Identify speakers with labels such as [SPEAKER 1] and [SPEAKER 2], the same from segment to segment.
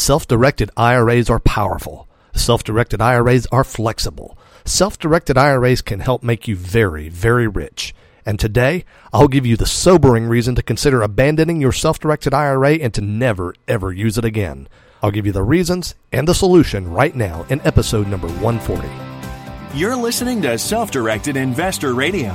[SPEAKER 1] Self-directed IRAs are powerful. Self-directed IRAs are flexible. Self-directed IRAs can help make you very, very rich. And today, I'll give you the sobering reason to consider abandoning your self-directed IRA and to never, ever use it again. I'll give you the reasons and the solution right now in episode number 140.
[SPEAKER 2] You're listening to Self Directed Investor Radio,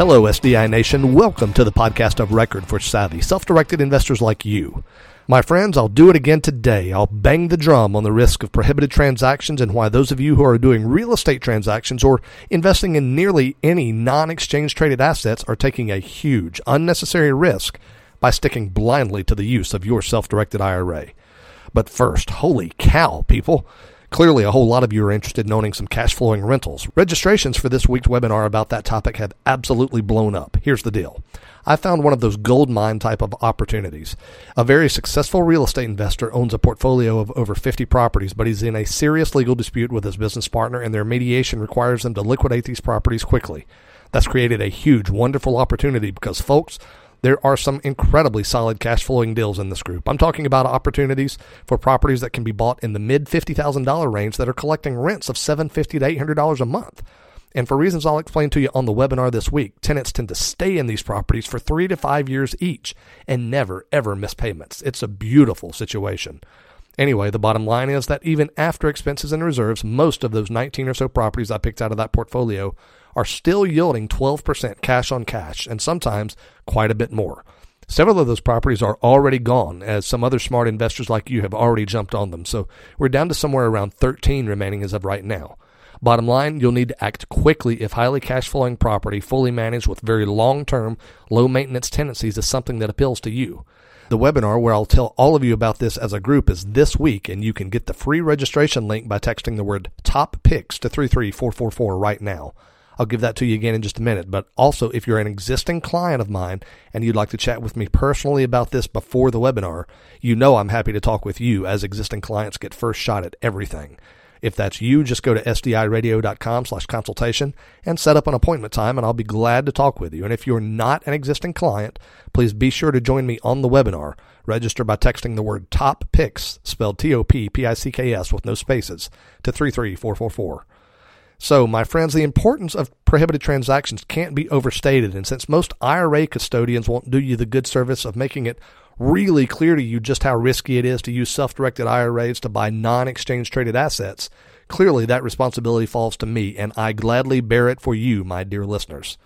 [SPEAKER 1] Hello, SDI Nation. Welcome to the podcast of record for savvy, self directed investors like you. My friends, I'll do it again today. I'll bang the drum on the risk of prohibited transactions and why those of you who are doing real estate transactions or investing in nearly any non exchange traded assets are taking a huge, unnecessary risk by sticking blindly to the use of your self directed IRA. But first, holy cow, people. Clearly, a whole lot of you are interested in owning some cash flowing rentals. Registrations for this week's webinar about that topic have absolutely blown up. Here's the deal. I found one of those gold mine type of opportunities. A very successful real estate investor owns a portfolio of over 50 properties, but he's in a serious legal dispute with his business partner, and their mediation requires them to liquidate these properties quickly. That's created a huge, wonderful opportunity because, folks, there are some incredibly solid cash flowing deals in this group. I'm talking about opportunities for properties that can be bought in the mid $50,000 range that are collecting rents of 750 to $800 a month. And for reasons I'll explain to you on the webinar this week, tenants tend to stay in these properties for three to five years each and never, ever miss payments. It's a beautiful situation. Anyway, the bottom line is that even after expenses and reserves, most of those 19 or so properties I picked out of that portfolio are still yielding 12% cash on cash, and sometimes quite a bit more. Several of those properties are already gone, as some other smart investors like you have already jumped on them. So we're down to somewhere around 13 remaining as of right now. Bottom line, you'll need to act quickly if highly cash flowing property, fully managed with very long term, low maintenance tenancies, is something that appeals to you. The webinar where I'll tell all of you about this as a group is this week, and you can get the free registration link by texting the word top picks to 33444 right now. I'll give that to you again in just a minute. But also, if you're an existing client of mine and you'd like to chat with me personally about this before the webinar, you know I'm happy to talk with you as existing clients get first shot at everything. If that's you, just go to sdiradio.com slash consultation and set up an appointment time and I'll be glad to talk with you. And if you're not an existing client, please be sure to join me on the webinar. Register by texting the word top picks, spelled T-O-P-P-I-C-K-S with no spaces, to 33444. So, my friends, the importance of prohibited transactions can't be overstated. And since most IRA custodians won't do you the good service of making it really clear to you just how risky it is to use self directed IRAs to buy non exchange traded assets, clearly that responsibility falls to me, and I gladly bear it for you, my dear listeners.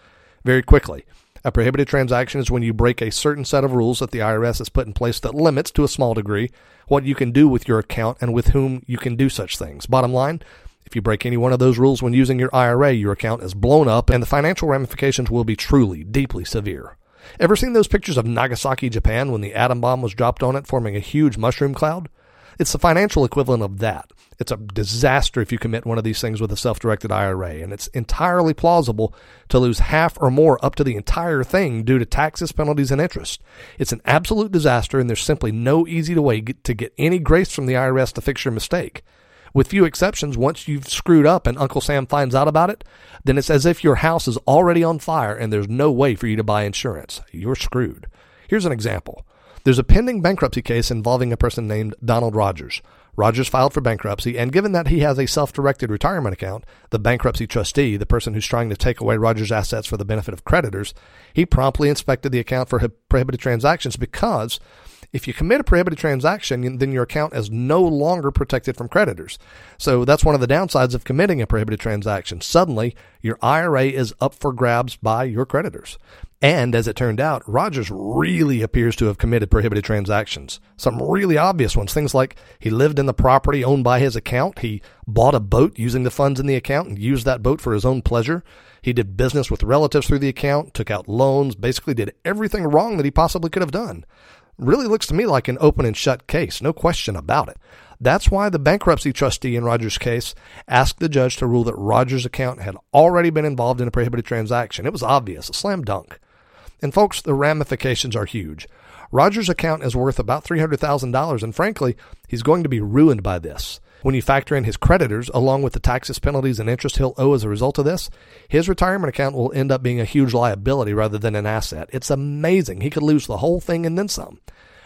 [SPEAKER 1] Very quickly. A prohibited transaction is when you break a certain set of rules that the IRS has put in place that limits, to a small degree, what you can do with your account and with whom you can do such things. Bottom line, if you break any one of those rules when using your IRA, your account is blown up and the financial ramifications will be truly, deeply severe. Ever seen those pictures of Nagasaki, Japan when the atom bomb was dropped on it, forming a huge mushroom cloud? It's the financial equivalent of that. It's a disaster if you commit one of these things with a self directed IRA, and it's entirely plausible to lose half or more up to the entire thing due to taxes, penalties, and interest. It's an absolute disaster, and there's simply no easy way to get any grace from the IRS to fix your mistake. With few exceptions, once you've screwed up and Uncle Sam finds out about it, then it's as if your house is already on fire and there's no way for you to buy insurance. You're screwed. Here's an example. There's a pending bankruptcy case involving a person named Donald Rogers. Rogers filed for bankruptcy, and given that he has a self directed retirement account, the bankruptcy trustee, the person who's trying to take away Rogers' assets for the benefit of creditors, he promptly inspected the account for prohibited transactions because if you commit a prohibited transaction, then your account is no longer protected from creditors. So that's one of the downsides of committing a prohibited transaction. Suddenly, your IRA is up for grabs by your creditors. And as it turned out, Rogers really appears to have committed prohibited transactions. Some really obvious ones. Things like he lived in the property owned by his account. He bought a boat using the funds in the account and used that boat for his own pleasure. He did business with relatives through the account, took out loans, basically did everything wrong that he possibly could have done. Really looks to me like an open and shut case, no question about it. That's why the bankruptcy trustee in Rogers' case asked the judge to rule that Rogers' account had already been involved in a prohibited transaction. It was obvious, a slam dunk. And folks, the ramifications are huge. Rogers' account is worth about $300,000, and frankly, he's going to be ruined by this. When you factor in his creditors, along with the taxes, penalties, and interest he'll owe as a result of this, his retirement account will end up being a huge liability rather than an asset. It's amazing. He could lose the whole thing and then some.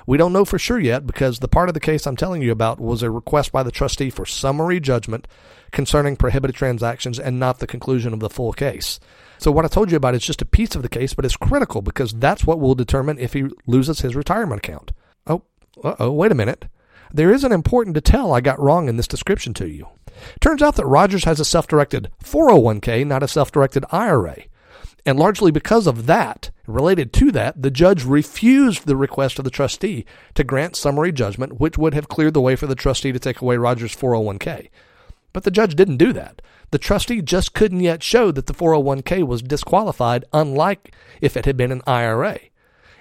[SPEAKER 1] We don't know for sure yet because the part of the case I'm telling you about was a request by the trustee for summary judgment concerning prohibited transactions and not the conclusion of the full case. So what I told you about is just a piece of the case, but it's critical because that's what will determine if he loses his retirement account. Oh, oh, wait a minute. There is an important detail I got wrong in this description to you. Turns out that Rogers has a self-directed 401k, not a self-directed IRA. And largely because of that, related to that, the judge refused the request of the trustee to grant summary judgment, which would have cleared the way for the trustee to take away Rogers' 401k. But the judge didn't do that. The trustee just couldn't yet show that the 401k was disqualified, unlike if it had been an IRA.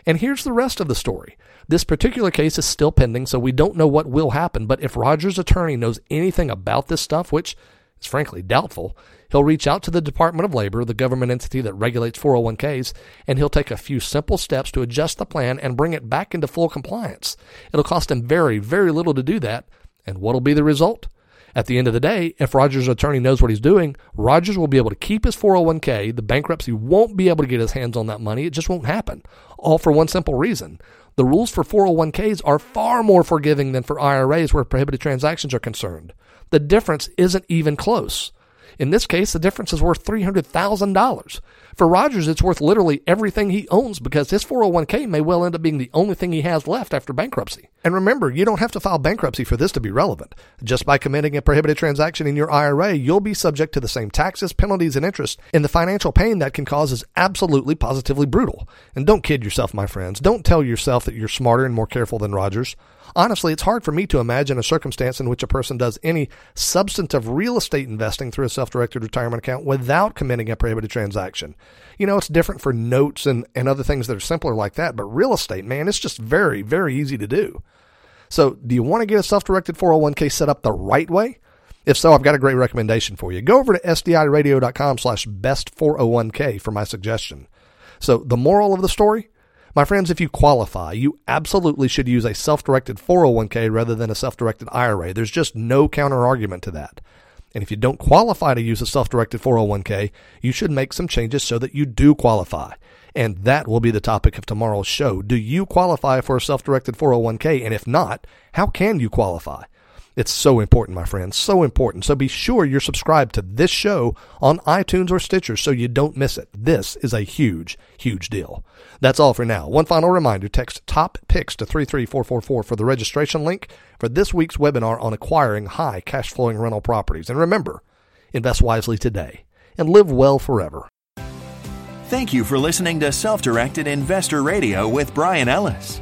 [SPEAKER 1] And here's the rest of the story. This particular case is still pending, so we don't know what will happen. But if Rogers' attorney knows anything about this stuff, which is frankly doubtful, he'll reach out to the Department of Labor, the government entity that regulates 401ks, and he'll take a few simple steps to adjust the plan and bring it back into full compliance. It'll cost him very, very little to do that. And what'll be the result? At the end of the day, if Rogers' attorney knows what he's doing, Rogers will be able to keep his 401k. The bankruptcy won't be able to get his hands on that money. It just won't happen. All for one simple reason. The rules for 401ks are far more forgiving than for IRAs where prohibited transactions are concerned. The difference isn't even close. In this case, the difference is worth $300,000. For Rogers, it's worth literally everything he owns because his 401k may well end up being the only thing he has left after bankruptcy. And remember, you don't have to file bankruptcy for this to be relevant. Just by committing a prohibited transaction in your IRA, you'll be subject to the same taxes, penalties, and interest, and the financial pain that can cause is absolutely positively brutal. And don't kid yourself, my friends. Don't tell yourself that you're smarter and more careful than Rogers. Honestly, it's hard for me to imagine a circumstance in which a person does any substantive real estate investing through a self directed retirement account without committing a prohibited transaction. You know, it's different for notes and, and other things that are simpler like that, but real estate, man, it's just very, very easy to do. So, do you want to get a self directed 401k set up the right way? If so, I've got a great recommendation for you. Go over to sdiradio.com slash best401k for my suggestion. So, the moral of the story my friends, if you qualify, you absolutely should use a self directed 401k rather than a self directed IRA. There's just no counter argument to that. And if you don't qualify to use a self directed 401k, you should make some changes so that you do qualify. And that will be the topic of tomorrow's show. Do you qualify for a self directed 401k? And if not, how can you qualify? It's so important, my friends, so important. So be sure you're subscribed to this show on iTunes or Stitcher so you don't miss it. This is a huge, huge deal. That's all for now. One final reminder text top picks to 33444 for the registration link for this week's webinar on acquiring high cash flowing rental properties. And remember, invest wisely today and live well forever.
[SPEAKER 2] Thank you for listening to Self Directed Investor Radio with Brian Ellis.